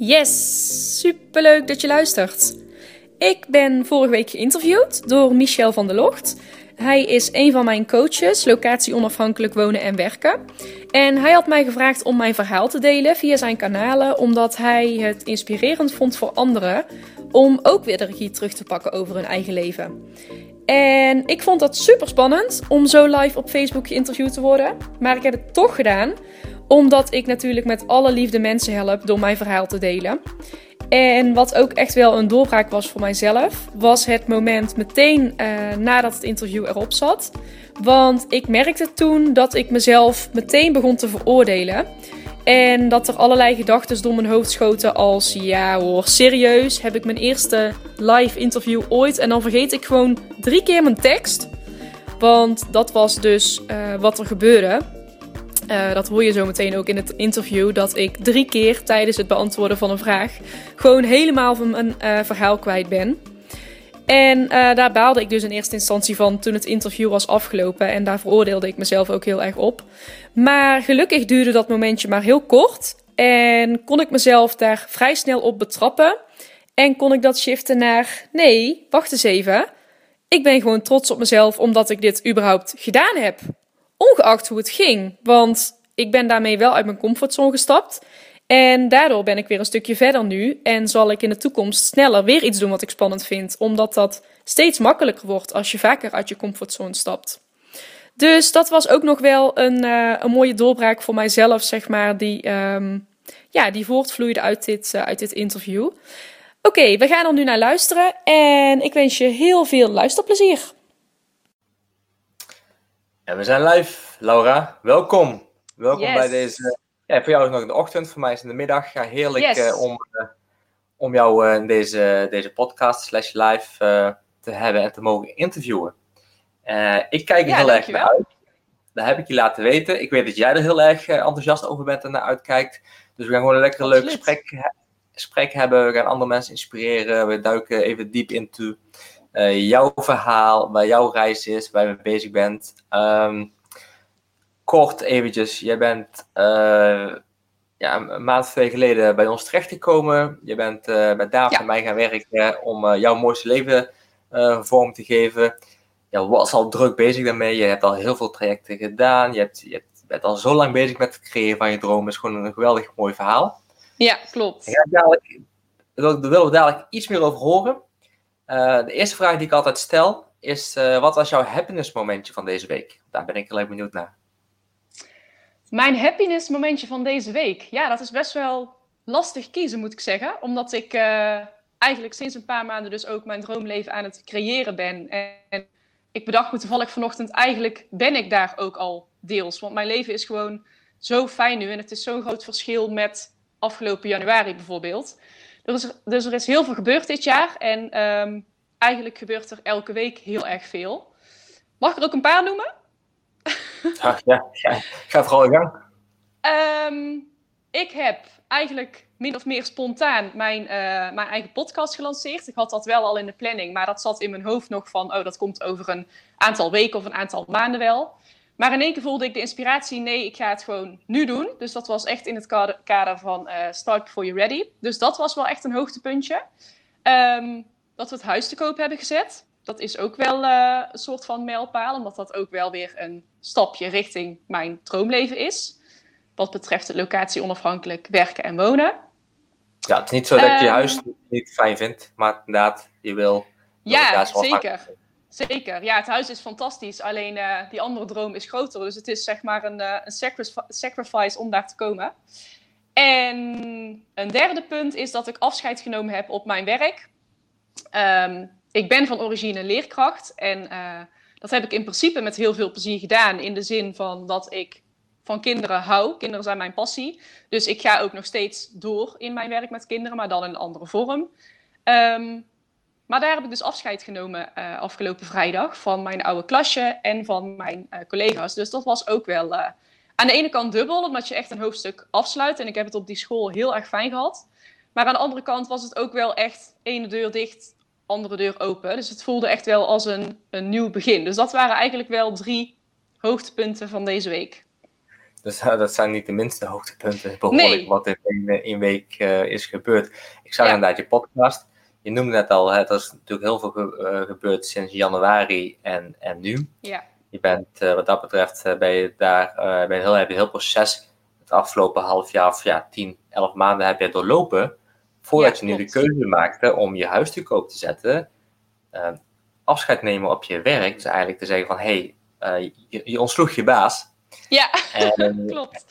Yes, superleuk dat je luistert. Ik ben vorige week geïnterviewd door Michel van der Locht. Hij is een van mijn coaches, locatie onafhankelijk wonen en werken. En hij had mij gevraagd om mijn verhaal te delen via zijn kanalen, omdat hij het inspirerend vond voor anderen om ook weer de regie terug te pakken over hun eigen leven. En ik vond dat super spannend om zo live op Facebook geïnterviewd te worden. Maar ik heb het toch gedaan, omdat ik natuurlijk met alle liefde mensen help door mijn verhaal te delen. En wat ook echt wel een doorbraak was voor mijzelf, was het moment meteen uh, nadat het interview erop zat. Want ik merkte toen dat ik mezelf meteen begon te veroordelen. En dat er allerlei gedachten door mijn hoofd schoten als... Ja hoor, serieus, heb ik mijn eerste live interview ooit... en dan vergeet ik gewoon drie keer mijn tekst. Want dat was dus uh, wat er gebeurde. Uh, dat hoor je zo meteen ook in het interview. Dat ik drie keer tijdens het beantwoorden van een vraag... gewoon helemaal van mijn uh, verhaal kwijt ben. En uh, daar baalde ik dus in eerste instantie van toen het interview was afgelopen. En daar veroordeelde ik mezelf ook heel erg op. Maar gelukkig duurde dat momentje maar heel kort. En kon ik mezelf daar vrij snel op betrappen. En kon ik dat shiften naar: nee, wacht eens even. Ik ben gewoon trots op mezelf omdat ik dit überhaupt gedaan heb. Ongeacht hoe het ging. Want ik ben daarmee wel uit mijn comfortzone gestapt. En daardoor ben ik weer een stukje verder nu en zal ik in de toekomst sneller weer iets doen wat ik spannend vind, omdat dat steeds makkelijker wordt als je vaker uit je comfortzone stapt. Dus dat was ook nog wel een, uh, een mooie doorbraak voor mijzelf, zeg maar, die, um, ja, die voortvloeide uit dit, uh, uit dit interview. Oké, we gaan er nu naar luisteren en ik wens je heel veel luisterplezier. Ja, we zijn live, Laura. Welkom. Welkom yes. bij deze ja, voor jou is nog in de ochtend, voor mij is het in de middag. Ja, heerlijk yes. uh, om, uh, om jou uh, in deze, deze podcast slash live te hebben en te mogen interviewen. ik kijk er ja, heel erg naar uit. Dat heb ik je laten weten. Ik weet dat jij er heel erg enthousiast over bent en naar uitkijkt. Dus we gaan gewoon een lekker leuk gesprek, gesprek hebben. We gaan andere mensen inspireren. We duiken even diep into jouw verhaal, waar jouw reis is, waar je mee bezig bent. Um, kort eventjes, jij bent uh, ja, een maand of twee geleden bij ons terechtgekomen. Je bent uh, met David ja. en mij gaan werken om jouw mooiste leven vorm te geven. Je was al druk bezig daarmee. Je hebt al heel veel trajecten gedaan. Je, hebt, je bent al zo lang bezig met het creëren van je droom. Het is gewoon een geweldig mooi verhaal. Ja, klopt. Dadelijk, daar willen we dadelijk iets meer over horen. De eerste vraag die ik altijd stel is: wat was jouw happiness momentje van deze week? Daar ben ik erg benieuwd naar. Mijn happiness momentje van deze week. Ja, dat is best wel lastig kiezen, moet ik zeggen. Omdat ik uh, eigenlijk sinds een paar maanden dus ook mijn droomleven aan het creëren ben. En ik bedacht me toevallig vanochtend, eigenlijk ben ik daar ook al deels. Want mijn leven is gewoon zo fijn nu. En het is zo'n groot verschil met afgelopen januari bijvoorbeeld. Dus, dus er is heel veel gebeurd dit jaar. En um, eigenlijk gebeurt er elke week heel erg veel. Mag ik er ook een paar noemen? Ja, ja, ga vooral in gang. Um, ik heb eigenlijk min of meer spontaan mijn, uh, mijn eigen podcast gelanceerd. Ik had dat wel al in de planning, maar dat zat in mijn hoofd nog van... oh, dat komt over een aantal weken of een aantal maanden wel. Maar in één keer voelde ik de inspiratie, nee, ik ga het gewoon nu doen. Dus dat was echt in het kader, kader van uh, Start Before You're Ready. Dus dat was wel echt een hoogtepuntje. Um, dat we het huis te koop hebben gezet dat is ook wel uh, een soort van mijlpaal, omdat dat ook wel weer een stapje richting mijn droomleven is. Wat betreft de locatie onafhankelijk werken en wonen. Ja, het is niet zo dat je je ehm, huis niet fijn vindt, maar inderdaad, je wil. Ja, zeker. Zeker. Ja, het huis is fantastisch. Alleen uh, die andere droom is groter. Dus het is zeg maar een, uh, een sacrifice om daar te komen. En een derde punt is dat ik afscheid genomen heb op mijn werk. Um, ik ben van origine leerkracht en uh, dat heb ik in principe met heel veel plezier gedaan. In de zin van dat ik van kinderen hou. Kinderen zijn mijn passie. Dus ik ga ook nog steeds door in mijn werk met kinderen, maar dan in een andere vorm. Um, maar daar heb ik dus afscheid genomen uh, afgelopen vrijdag van mijn oude klasje en van mijn uh, collega's. Dus dat was ook wel aan de ene kant dubbel, omdat je echt een hoofdstuk afsluit. En ik heb het op die school heel erg fijn gehad. Maar aan de andere kant was het ook wel echt ene deur dicht, andere deur open. Dus het voelde echt wel als een, een nieuw begin. Dus dat waren eigenlijk wel drie hoogtepunten van deze week. Dus dat zijn niet de minste hoogtepunten, behoorlijk wat er in een week is gebeurd. Ik zag inderdaad je podcast. Je noemde net al, hè, er is natuurlijk heel veel gebeurd sinds januari en, en nu. Ja. Je bent wat dat betreft ben je daar ben heel, heb je heel proces het afgelopen half jaar of ja, 10, 11 maanden heb je doorlopen. Voordat je nu de keuze maakte om je huis te koop te zetten. afscheid nemen op je werk. Dus eigenlijk te zeggen van hé, hey, je, je ontsloeg je baas. Ja, en, klopt.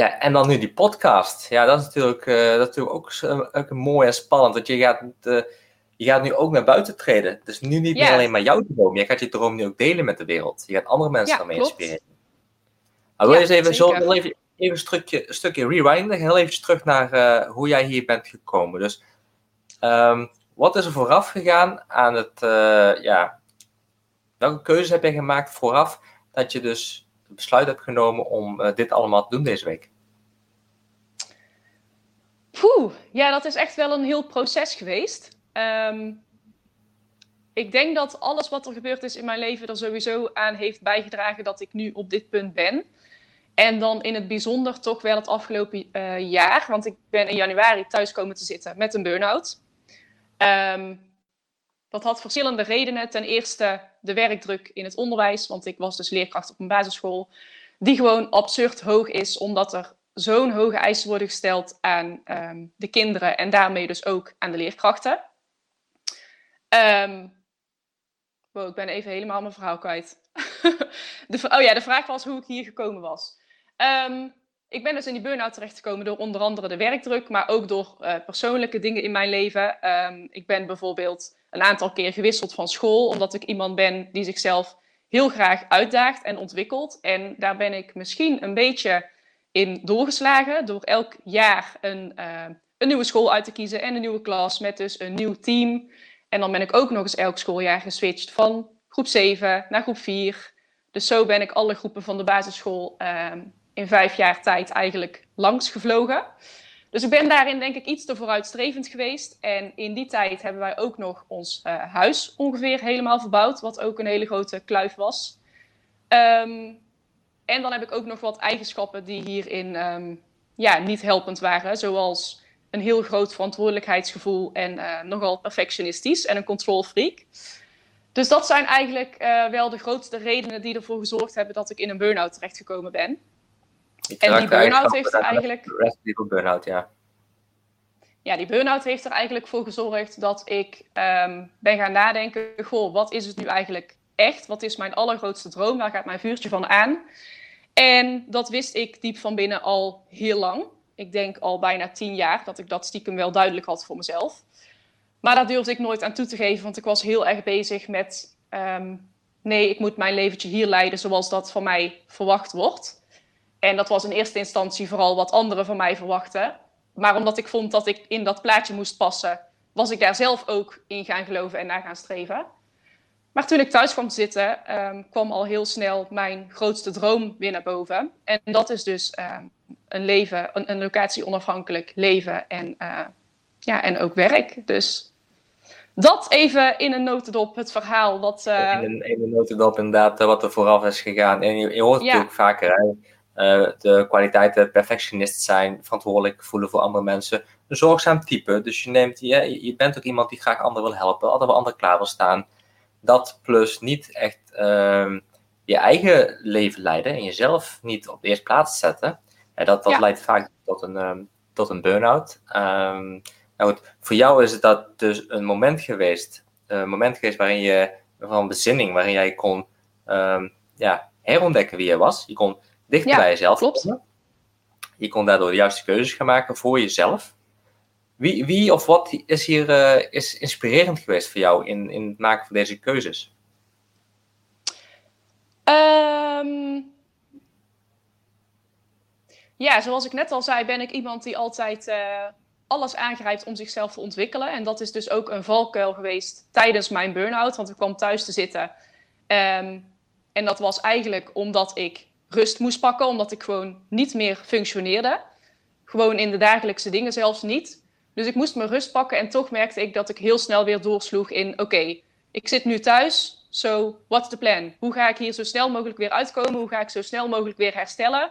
Ja, en dan nu die podcast. Ja, dat is natuurlijk, uh, dat is natuurlijk ook, uh, ook mooi en spannend. Dat je gaat, uh, je gaat nu ook naar buiten treden. Dus nu niet meer alleen maar jouw droom. Je gaat je droom nu ook delen met de wereld. Je gaat andere mensen ja, daarmee inspireren. Maar wil je eens even, zo, even, even een, stukje, een stukje rewinden. Heel even terug naar hoe jij hier bent gekomen. Dus um, wat is er vooraf gegaan aan het, ja, welke keuze heb je gemaakt vooraf dat je dus het besluit hebt genomen om dit allemaal te doen deze week? Poeh, ja, dat is echt wel een heel proces geweest. Um, ik denk dat alles wat er gebeurd is in mijn leven er sowieso aan heeft bijgedragen dat ik nu op dit punt ben. En dan in het bijzonder toch wel het afgelopen uh, jaar, want ik ben in januari thuis komen te zitten met een burn-out. Um, dat had verschillende redenen. Ten eerste de werkdruk in het onderwijs, want ik was dus leerkracht op een basisschool, die gewoon absurd hoog is, omdat er zo'n hoge eisen worden gesteld aan ehm, de kinderen en daarmee dus ook aan de leerkrachten. Um, ik ben even helemaal mijn verhaal kwijt. de, oh ja, de vraag was hoe ik hier gekomen was. Um, ik ben dus in die burn-out terechtgekomen door onder andere de werkdruk, maar ook door uh, persoonlijke dingen in mijn leven. ik ben bijvoorbeeld een aantal keer gewisseld van school, omdat ik iemand ben die zichzelf heel graag uitdaagt en ontwikkelt. En daar ben ik misschien een beetje in doorgeslagen door elk jaar een, uh, een nieuwe school uit te kiezen en een nieuwe klas met dus een nieuw team. En dan ben ik ook nog eens elk schooljaar geswitcht van groep 7 naar groep 4. Dus zo ben ik alle groepen van de basisschool uh, in vijf jaar tijd eigenlijk langs gevlogen. Dus ik ben daarin denk ik iets te vooruitstrevend geweest. En in die tijd hebben wij ook nog ons uh, huis ongeveer helemaal verbouwd, wat ook een hele grote kluif was. Um, en dan heb ik ook nog wat eigenschappen die hierin um, ja, niet helpend waren, zoals een heel groot verantwoordelijkheidsgevoel en uh, nogal perfectionistisch en een control freak. Dus dat zijn eigenlijk uh, wel de grootste redenen die ervoor gezorgd hebben dat ik in een burn-out terechtgekomen ben en die burn-out heeft er eigenlijk. burn-out, ja. Ja, die burn-out heeft er eigenlijk voor gezorgd dat ik um, ben gaan nadenken: goh, wat is het nu eigenlijk echt? Wat is mijn allergrootste droom? Waar gaat mijn vuurtje van aan? En dat wist ik diep van binnen al heel lang. Ik denk al bijna tien jaar dat ik dat stiekem wel duidelijk had voor mezelf. Maar daar durfde ik nooit aan toe te geven, want ik was heel erg bezig met: um, nee, ik moet mijn leventje hier leiden zoals dat van mij verwacht wordt. En dat was in eerste instantie vooral wat anderen van mij verwachten. Maar omdat ik vond dat ik in dat plaatje moest passen, was ik daar zelf ook in gaan geloven en naar gaan streven. Maar toen ik thuis kwam te zitten, um, kwam al heel snel mijn grootste droom weer naar boven. En dat is dus um, een leven, een, een locatie onafhankelijk leven en, uh, ja, en ook werk. Dus dat even in een notendop, het verhaal. Wat, uh... in, een, in een notendop inderdaad, wat er vooraf is gegaan. En je, je hoort het ja. natuurlijk vaker. Hè? Uh, de kwaliteiten perfectionist zijn, verantwoordelijk voelen voor andere mensen. Een zorgzaam type, dus je, neemt, je, je bent ook iemand die graag anderen wil helpen, altijd voor anderen klaar wil staan. Dat plus niet echt uh, je eigen leven leiden en jezelf niet op de eerste plaats zetten. Uh, dat dat leidt vaak tot een, um, tot een burn-out. Um, nou goed, voor jou is dat dus een moment geweest, een moment geweest waarin je, van bezinning, waarin jij kon um, ja, herontdekken wie je was. Je kon dichter bij jezelf klopt. Je kon daardoor de juiste keuzes gaan maken voor jezelf. Wie, wie of wat is hier uh, is inspirerend geweest voor jou in, in het maken van deze keuzes? Um, ja, zoals ik net al zei, ben ik iemand die altijd uh, alles aangrijpt om zichzelf te ontwikkelen. En dat is dus ook een valkuil geweest tijdens mijn burn-out, want ik kwam thuis te zitten. Um, en dat was eigenlijk omdat ik rust moest pakken, omdat ik gewoon niet meer functioneerde. Gewoon in de dagelijkse dingen zelfs niet. Dus ik moest mijn rust pakken en toch merkte ik dat ik heel snel weer doorsloeg in: oké, ik zit nu thuis, So, what's the plan? Hoe ga ik hier zo snel mogelijk weer uitkomen? Hoe ga ik zo snel mogelijk weer herstellen?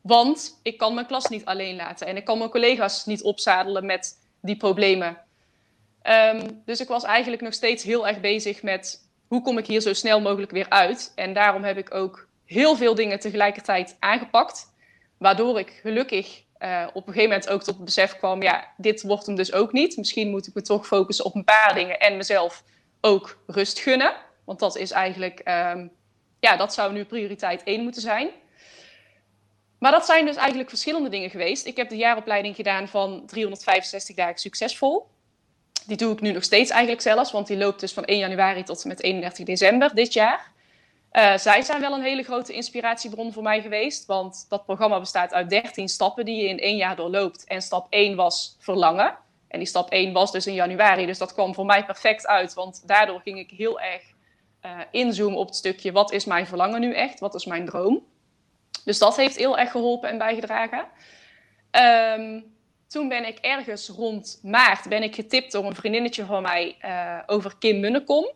Want ik kan mijn klas niet alleen laten en ik kan mijn collega's niet opzadelen met die problemen. Ehm, dus ik was eigenlijk nog steeds heel erg bezig met hoe kom ik hier zo snel mogelijk weer uit. En daarom heb ik ook heel veel dingen tegelijkertijd aangepakt. Waardoor ik gelukkig uh, op een gegeven moment ook tot het besef kwam: ja, dit wordt hem dus ook niet. Misschien moet ik me toch focussen op een paar dingen en mezelf ook rust gunnen. Want dat is eigenlijk, um, ja, dat zou nu prioriteit één moeten zijn. Maar dat zijn dus eigenlijk verschillende dingen geweest. Ik heb de jaaropleiding gedaan van 365 dagen succesvol. Die doe ik nu nog steeds eigenlijk zelfs, want die loopt dus van 1 januari tot en met 31 december dit jaar. Uh, zij zijn wel een hele grote inspiratiebron voor mij geweest, want dat programma bestaat uit 13 stappen die je in één jaar doorloopt. En stap 1 was verlangen. En die stap 1 was dus in januari, dus dat kwam voor mij perfect uit, want daardoor ging ik heel erg uh, inzoomen op het stukje wat is mijn verlangen nu echt, wat is mijn droom. Dus dat heeft heel erg geholpen en bijgedragen. Um, toen ben ik ergens rond maart ben ik getipt door een vriendinnetje van mij uh, over Kim Munnekom.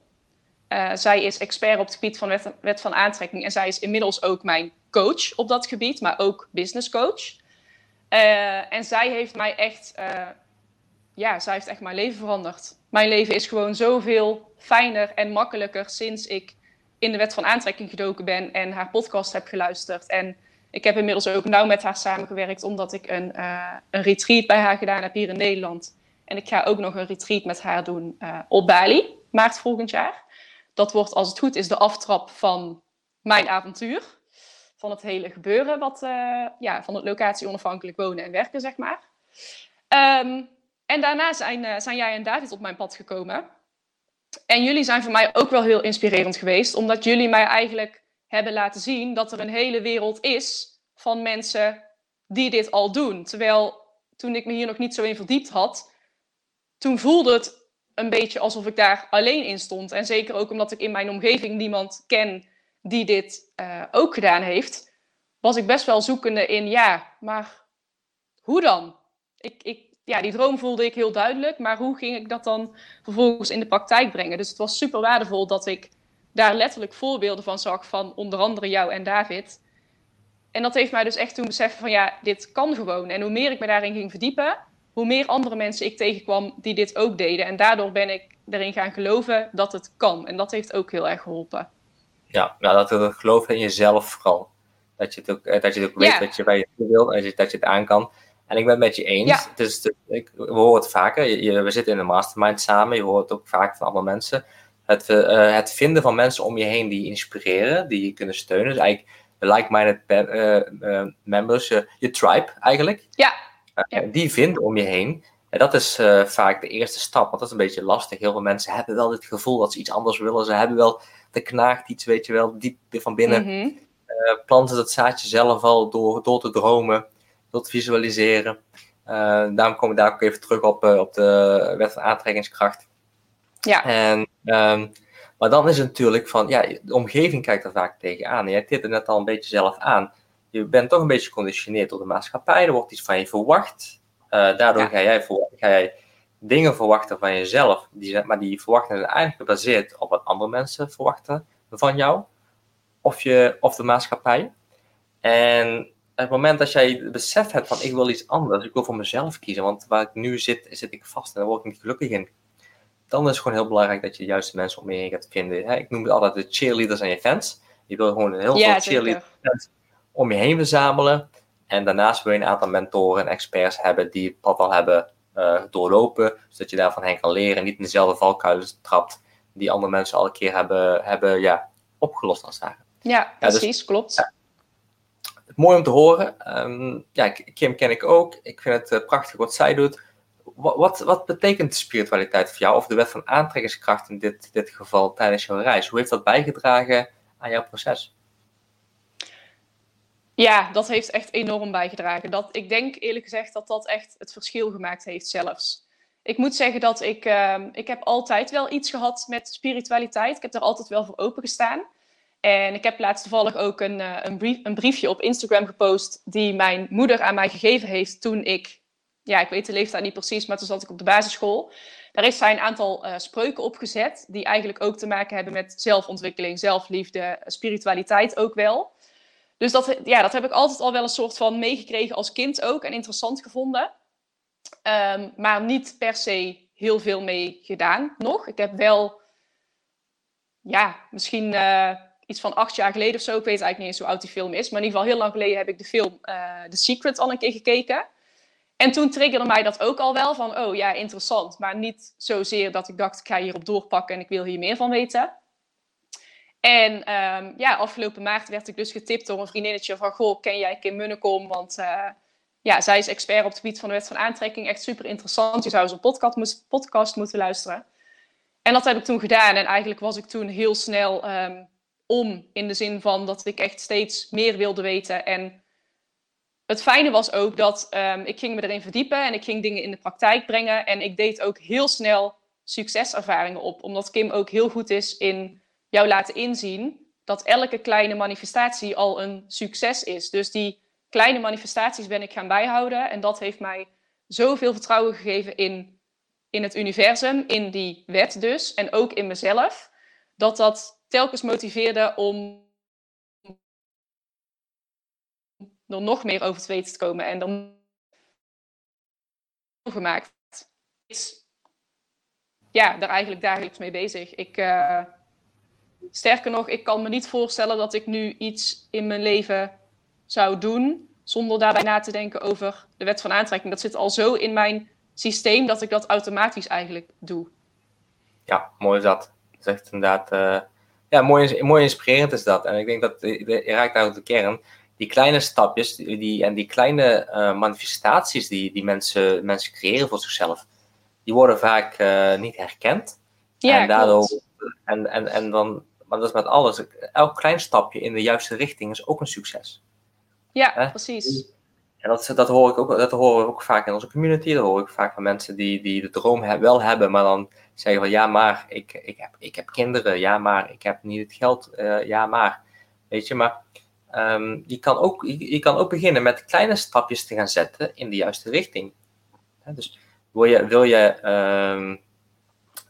Uh, zij is expert op het gebied van wet, van aantrekking en zij is inmiddels ook mijn coach op dat gebied, maar ook business coach. Uh, en zij heeft mij echt, ja, zij heeft echt mijn leven veranderd. Mijn leven is gewoon zoveel fijner en makkelijker sinds ik in de wet van aantrekking gedoken ben en haar podcast heb geluisterd. En ik heb inmiddels ook nauw met haar samengewerkt, omdat ik een, een retreat bij haar gedaan heb hier in Nederland. En ik ga ook nog een retreat met haar doen op Bali, maart volgend jaar. Dat wordt, als het goed is, de aftrap van mijn avontuur. Van het hele gebeuren, wat, uh, ja, van het locatie onafhankelijk wonen en werken, zeg maar. Um, en daarna zijn, zijn jij en David op mijn pad gekomen. En jullie zijn voor mij ook wel heel inspirerend geweest, omdat jullie mij eigenlijk hebben laten zien dat er een hele wereld is van mensen die dit al doen. Terwijl toen ik me hier nog niet zo in verdiept had, toen voelde het een beetje alsof ik daar alleen in stond. En zeker ook omdat ik in mijn omgeving niemand ken die dit uh, ook gedaan heeft, was ik best wel zoekende in, ja, maar hoe dan? Ik, ik, ja, die droom voelde ik heel duidelijk, maar hoe ging ik dat dan vervolgens in de praktijk brengen? Dus het was super waardevol dat ik daar letterlijk voorbeelden van zag van onder andere jou en David. En dat heeft mij dus echt toen beseffen van ja, dit kan gewoon. En hoe meer ik me daarin ging verdiepen, hoe meer andere mensen ik tegenkwam die dit ook deden. En daardoor ben ik erin gaan geloven dat het kan. En dat heeft ook heel erg geholpen. Ja, nou, dat het geloven in jezelf vooral. Dat je het ook, eh, dat je het ook weet wat je bij je wil en dat je het aan kan. En ik ben het met je eens. Ja. Het is, ik, we horen het vaker. Je, we zitten in een mastermind samen. Je hoort het ook vaak van andere mensen. Het, uh, het vinden van mensen om je heen die je inspireren, die je kunnen steunen. Dus eigenlijk like-minded uh, members, je tribe eigenlijk. Ja. Die vinden om je heen. En dat is vaak de eerste stap, want dat is een beetje lastig. Heel veel mensen hebben wel het gevoel dat ze iets anders willen. Ze hebben wel de knaagt iets, weet je wel, diep van binnen. Mm planten dat zaadje zelf al door, door te dromen, door te visualiseren. daarom kom ik daar ook even terug op, op de wet van aantrekkingskracht. Ja. En um, maar dan is het natuurlijk van, ja, de omgeving kijkt er vaak tegenaan. Jij tipt het net al een beetje zelf aan. Je bent toch een beetje geconditioneerd door de maatschappij. Er wordt iets van je verwacht. Uh, daardoor ga, jij voor, ga jij dingen verwachten van jezelf. Die, maar die verwachtingen zijn eigenlijk gebaseerd op wat andere mensen verwachten van jou. Of, je, of de maatschappij. En het moment dat jij het besef hebt van ik wil iets anders. Ik wil voor mezelf kiezen. Want waar ik nu zit, zit ik vast en daar word ik niet gelukkig in dan is het gewoon heel belangrijk dat je de juiste mensen om je heen gaat vinden. Ik noem het altijd de cheerleaders en je fans. Je wil gewoon heel veel cheerleaders om je heen verzamelen. En daarnaast wil je een aantal mentoren en experts hebben die het pad al hebben uh, doorlopen, zodat je daarvan hen kan leren en niet in dezelfde valkuilen trapt die andere mensen al een keer hebben, hebben ja, opgelost als het Ja, dus- precies, klopt. Ja. Mooi om te horen. Um, ja, Kim ken ik ook. Ik vind het uh, prachtig wat zij doet wat, wat betekent spiritualiteit voor jou, of de wet van aantrekkingskracht in dit, dit geval tijdens jouw reis? Hoe heeft dat bijgedragen aan jouw proces? Ja, dat heeft echt enorm bijgedragen. Dat, ik denk eerlijk gezegd dat dat echt het verschil gemaakt heeft zelfs. Ik moet zeggen dat ik, uh, ik heb altijd wel iets gehad met spiritualiteit. Ik heb er altijd wel voor open gestaan. En ik heb laatst toevallig ook een, uh, een, brief, een briefje op Instagram gepost die mijn moeder aan mij gegeven heeft toen ik ja, ik weet de leeftijd niet precies, maar toen zat ik op de basisschool. Daar is zij een aantal uh, spreuken op gezet, die eigenlijk ook te maken hebben met zelfontwikkeling, zelfliefde, spiritualiteit ook wel. Dus dat, ja, dat heb ik altijd al wel een soort van meegekregen als kind ook en interessant gevonden. Ehm, maar niet per se heel veel mee gedaan nog. Ik heb wel, ja, misschien uh, iets van acht jaar geleden of zo. Ik weet eigenlijk niet eens hoe oud die film is. Maar in ieder geval heel lang geleden heb ik de film uh, The Secret al een keer gekeken. En toen triggerde mij dat ook al wel van, oh ja, interessant. Maar niet zozeer dat ik dacht, ik ga hierop doorpakken en ik wil hier meer van weten. En um, ja, afgelopen maart werd ik dus getipt door een vriendinnetje van, goh, ken jij Kim Munnekom? Want uh, ja, zij is expert op het gebied van de wet van aantrekking. Echt super interessant. Je zou eens een podcast, podcast moeten luisteren. En dat heb ik toen gedaan. En eigenlijk was ik toen heel snel um, om. In de zin van dat ik echt steeds meer wilde weten. En het fijne was ook dat um, ik ging me erin verdiepen. En ik ging dingen in de praktijk brengen. En ik deed ook heel snel succeservaringen op. Omdat Kim ook heel goed is in jou laten inzien dat elke kleine manifestatie al een succes is. Dus die kleine manifestaties ben ik gaan bijhouden. En dat heeft mij zoveel vertrouwen gegeven in, in het universum, in die wet dus, en ook in mezelf, dat dat telkens motiveerde om er nog meer over te weten te komen en dan gemaakt. Ja, daar eigenlijk dagelijks mee bezig. Ik, uh, sterker nog, ik kan me niet voorstellen dat ik nu iets in mijn leven zou doen, zonder daarbij na te denken over de wet van aantrekking. Dat zit al zo in mijn systeem dat ik dat automatisch eigenlijk doe. Ja, mooi is dat. Dat is echt inderdaad, uh, ja, mooi, mooi inspirerend is dat. En ik denk dat je raakt daar de kern. Die kleine stapjes die, en die kleine uh, manifestaties die, die mensen, mensen creëren voor zichzelf, die worden vaak uh, niet herkend. Ja, en daardoor, en, en, en dan, maar dat is met alles. Elk klein stapje in de juiste richting is ook een succes. Ja, precies. En dat, dat, hoor ik ook, dat horen we ook vaak in onze community. Dat hoor ik vaak van mensen die, die de droom wel hebben, maar dan zeggen van ja, maar ik, ik, heb, ik heb kinderen, ja, maar ik heb niet het geld, uh, ja, maar. Weet je, maar um, je, kan ook, je, je, kan ook beginnen met kleine stapjes te gaan zetten in de juiste richting. dus wil je, wil je um,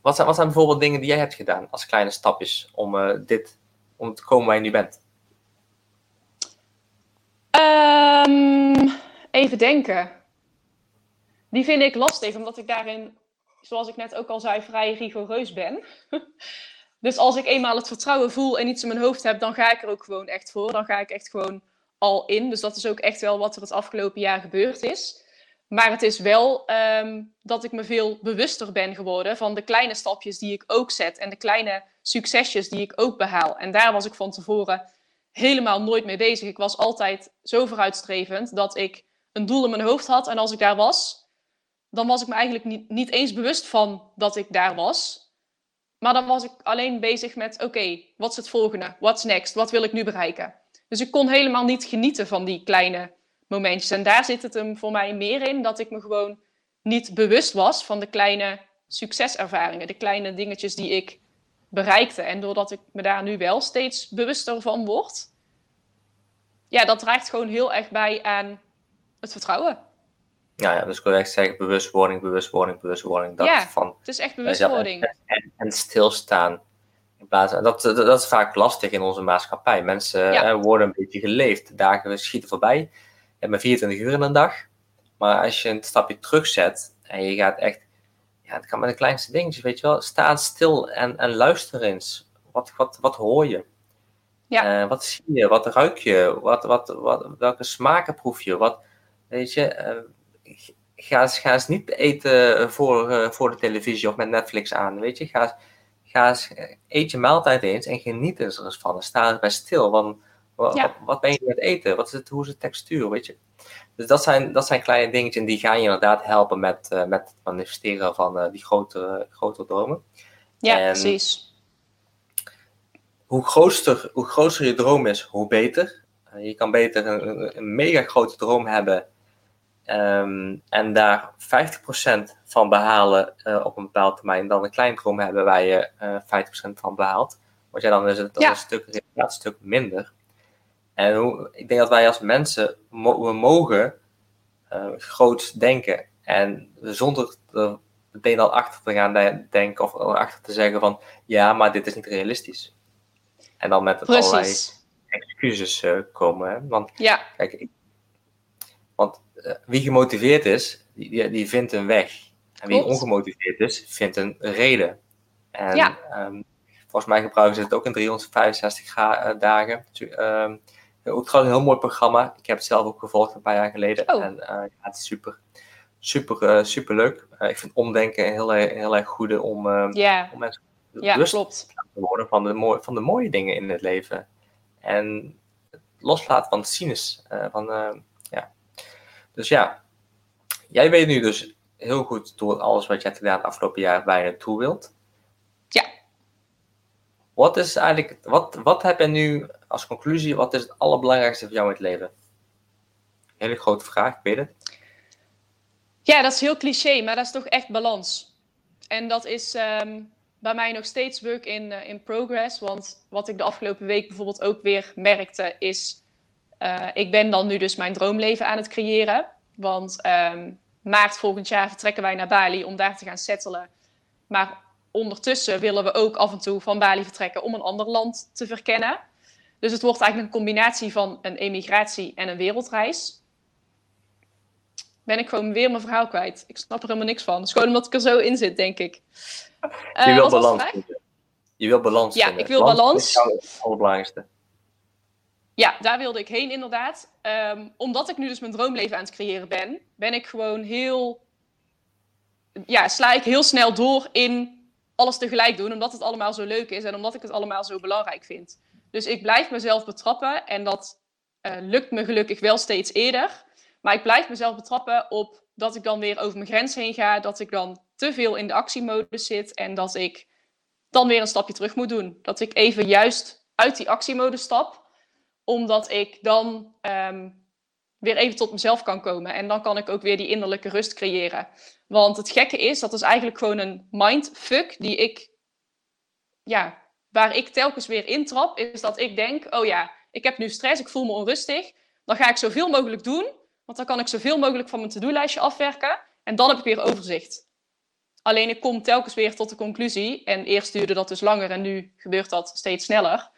wat, zijn, wat zijn bijvoorbeeld dingen die jij hebt gedaan als kleine stapjes om, uh, dit, om te komen waar je nu bent? Um, even denken. Die vind ik lastig, omdat ik daarin, zoals ik net ook al zei, vrij rigoureus ben. dus als ik eenmaal het vertrouwen voel en iets in mijn hoofd heb, dan ga ik er ook gewoon echt voor. Dan ga ik echt gewoon al in. Dus dat is ook echt wel wat er het afgelopen jaar gebeurd is. Maar het is wel um, dat ik me veel bewuster ben geworden van de kleine stapjes die ik ook zet en de kleine succesjes die ik ook behaal. En daar was ik van tevoren helemaal nooit mee bezig. Ik was altijd zo vooruitstrevend dat ik een doel in mijn hoofd had. En als ik daar was, dan was ik me eigenlijk niet eens bewust van dat ik daar was. Maar dan was ik alleen bezig met: oké, wat is het volgende? What's next? Wat wil ik nu bereiken? Dus ik kon helemaal niet genieten van die kleine momentjes. En daar zit het hem voor mij meer in dat ik me gewoon niet bewust was van de kleine succeservaringen, de kleine dingetjes die ik bereikte. En doordat ik me daar nu wel steeds bewuster van word, ja, dat draagt gewoon heel erg bij aan het vertrouwen. Ja, ja dus ik wil echt zeggen bewustwording, bewustwording, bewustwording. Dat ja, van, het is echt bewustwording. En, en, stilstaan. In plaats, dat, dat, dat, is vaak lastig in onze maatschappij. Mensen worden een beetje geleefd. Dagen schieten voorbij. Hebt maar 24 uur in een dag. Maar als je een stapje terugzet en je gaat echt ja, het kan met de kleinste dingetjes, weet je wel. Sta stil en, en luister eens. Wat, wat, wat hoor je? Ja. Uh, wat zie je? Wat ruik je? Wat, wat, wat, welke smaken proef je? Wat, weet je, uh, ga, eens, ga eens niet eten voor, uh, voor de televisie of met Netflix aan. Weet je, ga, ga eens, eet je maaltijd eens en geniet er eens van. sta er bij stil. Want, wat, ja. wat, wat, ben je met eten? Wat is het, hoe is de textuur? Weet je? Dus dat zijn, dat zijn kleine dingetjes en die gaan je inderdaad helpen met, uh, met het manifesteren van uh, die grotere, grotere dromen. Ja, en precies. Hoe groter, hoe groter je droom is, hoe beter. Uh, je kan beter een, een, mega grote droom hebben um, en daar 50% van behalen op een bepaalde termijn dan een klein droom hebben waar je 50% van behaalt. Want ja, dan is het, dan ja. een, stuk, een stuk minder. En hoe, ik denk dat wij als mensen, we mogen uh, groot denken. En zonder er meteen al achter te gaan denken of achter te zeggen van ja, maar dit is niet realistisch. En dan met allerlei excuses uh, komen. Want ja. kijk, ik, want uh, wie gemotiveerd is, die, die vindt een weg. En wie ongemotiveerd is, vindt een reden. En ja. um, volgens mij gebruiken ze het ook in 365 uh, dagen. Um, ook trouwens een heel mooi programma. Ik heb het zelf ook gevolgd een paar jaar geleden. Oh. En uh, ja, het is super, super, uh, super leuk. ik vind omdenken heel, heel erg goed om, yeah. om mensen ja, klopt. te worden van de, mooie, van de mooie dingen in het leven. En loslaten van cynisch. van, ja. Dus ja, jij weet nu dus heel goed door alles wat je hebt gedaan het afgelopen jaar waar je naartoe wilt. Wat is eigenlijk, wat, wat heb je nu als conclusie, wat is het allerbelangrijkste voor jou in het leven? Hele grote vraag, ik weet het. Ja, dat is heel cliché, maar dat is toch echt balans. En dat is ehm, bij mij nog steeds work in, uh, in progress. Want wat ik de afgelopen week bijvoorbeeld ook weer merkte, is... Uh, ik ben dan nu dus mijn droomleven aan het creëren. Want um, maart volgend jaar vertrekken wij naar Bali om daar te gaan settelen. Maar ondertussen willen we ook af en toe van Bali vertrekken om een ander land te verkennen. Dus het wordt eigenlijk een combinatie van een emigratie en een wereldreis. Ben ik gewoon weer mijn verhaal kwijt. Ik snap er helemaal niks van. Het is gewoon omdat ik er zo in zit, denk ik. Uh, je wil balans. Je wil balans. Ja, ik wil balans. Dat is het allerbelangrijkste. Ja, daar wilde ik heen inderdaad. Ehm, omdat ik nu dus mijn droomleven aan het creëren ben, ben ik gewoon heel... Ja, sla ik heel snel door in alles tegelijk doen, omdat het allemaal zo leuk is en omdat ik het allemaal zo belangrijk vind. Dus ik blijf mezelf betrappen en dat uh, lukt me gelukkig wel steeds eerder. Maar ik blijf mezelf betrappen op dat ik dan weer over mijn grens heen ga, dat ik dan te veel in de actiemodus zit en dat ik dan weer een stapje terug moet doen. Dat ik even juist uit die actiemodus stap omdat ik dan ehm, weer even tot mezelf kan komen. En dan kan ik ook weer die innerlijke rust creëren. Want het gekke is, dat is eigenlijk gewoon een mindfuck die ik, ja, waar ik telkens weer intrap, is dat ik denk, oh ja, ik heb nu stress, ik voel me onrustig. Dan ga ik zoveel mogelijk doen, want dan kan ik zoveel mogelijk van mijn to-do-lijstje afwerken. En dan heb ik weer overzicht. Alleen ik kom telkens weer tot de conclusie, en eerst duurde dat dus langer en nu gebeurt dat steeds sneller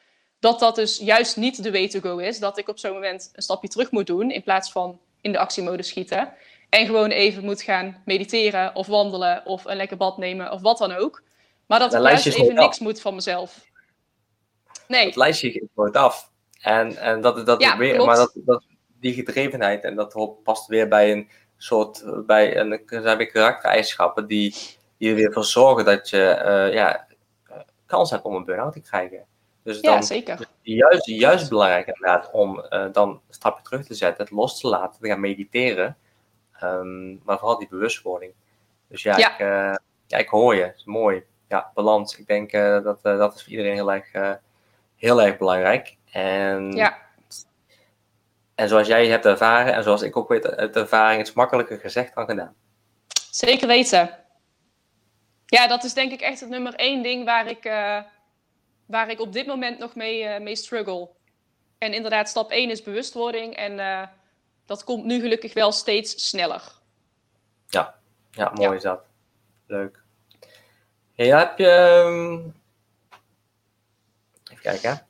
dat dat dus juist niet de way to go is. Dat ik op zo'n moment een stapje terug moet doen in plaats van in de actiemodus schieten. En gewoon even moet gaan mediteren of wandelen of een lekker bad nemen of wat dan ook. Maar dat ik juist even niks moet van mezelf. Nee. Het lijstje wordt af. En, en dat, dat ja, weer, maar dat, dat, die gedrevenheid en dat past weer bij een soort, bij een, zijn weer karaktereigenschappen die, die er weer voor zorgen dat je uh, ja, kans hebt om een burn-out te krijgen. Dus dan ja, zeker. Juist, juist belangrijk inderdaad om uh, dan een stapje terug te zetten, het los te laten, te gaan mediteren. Um, maar vooral die bewustwording. Dus ja, ja. Ik, uh, ja ik hoor je. is mooi. Ja, balans. Ik denk uh, dat dat is voor iedereen heel erg, heel erg belangrijk. En, ja. en zoals jij hebt ervaren en zoals ik ook weet uit ervaring, het is makkelijker gezegd dan gedaan. Zeker weten. Ja, dat is denk ik echt het nummer één ding waar ik waar ik op dit moment nog mee, uh, mee struggle. En inderdaad, stap 1 is bewustwording. En uh, dat komt nu gelukkig wel steeds sneller. Ja, ja mooi ja. is dat. Leuk. Hey, heb je... Ehm, even kijken.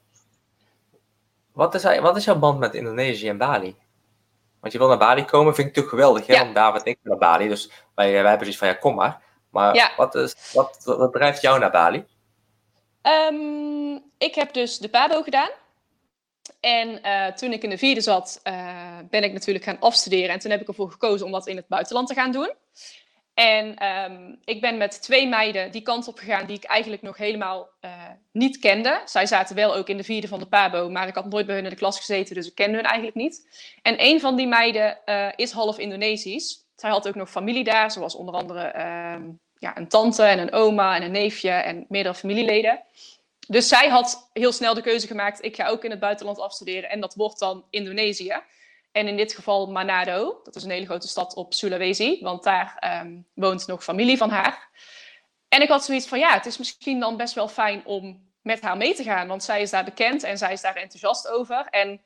Wat is, wat is jouw band met Indonesië en Bali? Want je wil naar Bali komen, vind ik natuurlijk geweldig. Hè? Ja. Want David ik naar Bali, dus wij, wij hebben zoiets van, ja, kom maar. Maar ja. wat, is, wat, wat drijft jou naar Bali? Um, ik heb dus de PABO gedaan. En uh, toen ik in de vierde zat, uh, ben ik natuurlijk gaan afstuderen. En toen heb ik ervoor gekozen om dat in het buitenland te gaan doen. En um, ik ben met twee meiden die kant op gegaan die ik eigenlijk nog helemaal uh, niet kende. Zij zaten wel ook in de vierde van de PABO, maar ik had nooit bij hun in de klas gezeten, dus ik kende hun eigenlijk niet. En een van die meiden is half Indonesisch. Zij had ook nog familie daar, zoals onder andere ehm, ja, een tante en een oma en een neefje en meerdere familieleden. Dus zij had heel snel de keuze gemaakt: ik ga ook in het buitenland afstuderen en dat wordt dan Indonesië. En in dit geval Manado, dat is een hele grote stad op Sulawesi, want daar um, woont nog familie van haar. En ik had zoiets van: ja, het is misschien dan best wel fijn om met haar mee te gaan, want zij is daar bekend en zij is daar enthousiast over. En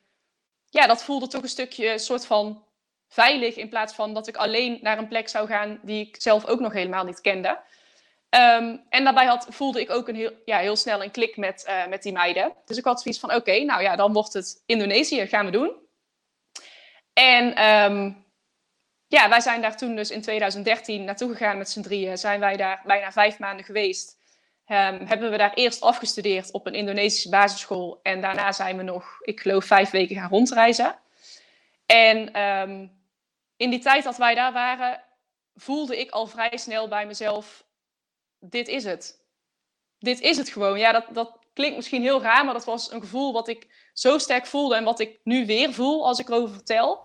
ja, dat voelde toch een stukje soort van veilig in plaats van dat ik alleen naar een plek zou gaan die ik zelf ook nog helemaal niet kende. Ehm, en daarbij had, voelde ik ook een heel, ja, heel snel een klik met, uh, met die meiden. Dus ik had zoiets van: oké, nou ja, dan wordt het Indonesië, gaan we doen. En um, ja, wij zijn daar toen dus in 2013 naartoe gegaan met z'n drieën. Zijn wij daar bijna vijf maanden geweest. Um, hebben we daar eerst afgestudeerd op een Indonesische basisschool. En daarna zijn we nog, ik geloof, vijf weken gaan rondreizen. En um, in die tijd dat wij daar waren, voelde ik al vrij snel bij mezelf: dit is het. Dit is het gewoon. Ja, dat, dat klinkt misschien heel raar, maar dat was een gevoel wat ik zo sterk voelde en wat ik nu weer voel als ik erover vertel.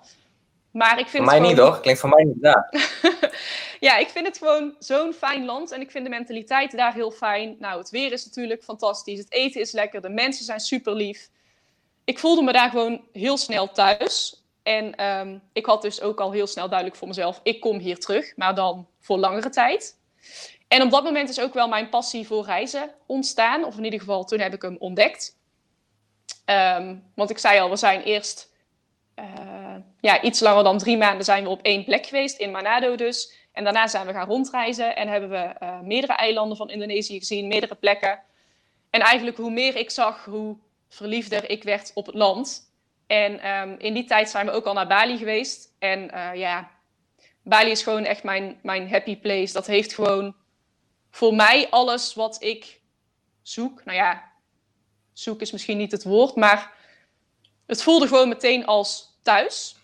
Maar ik vind voor mij niet hoor, klinkt voor mij niet daar. ja, ik vind het gewoon zo'n fijn land en ik vind de mentaliteit daar heel fijn. Nou, het weer is natuurlijk fantastisch, het eten is lekker, de mensen zijn super lief. Ik voelde me daar gewoon heel snel thuis. En um, ik had dus ook al heel snel duidelijk voor mezelf, ik kom hier terug, maar dan voor langere tijd. En op dat moment is ook wel mijn passie voor reizen ontstaan. Of in ieder geval, toen heb ik hem ontdekt. Um, want ik zei al, we zijn eerst uh, ja, iets langer dan drie maanden zijn we op één plek geweest, in Manado dus. En daarna zijn we gaan rondreizen en hebben we uh, meerdere eilanden van Indonesië gezien, meerdere plekken. En eigenlijk hoe meer ik zag, hoe verliefder ik werd op het land. En um, in die tijd zijn we ook al naar Bali geweest. En uh, ja, Bali is gewoon echt mijn, mijn happy place. Dat heeft gewoon voor mij alles wat ik zoek. Nou ja, zoek is misschien niet het woord, maar het voelde gewoon meteen als thuis.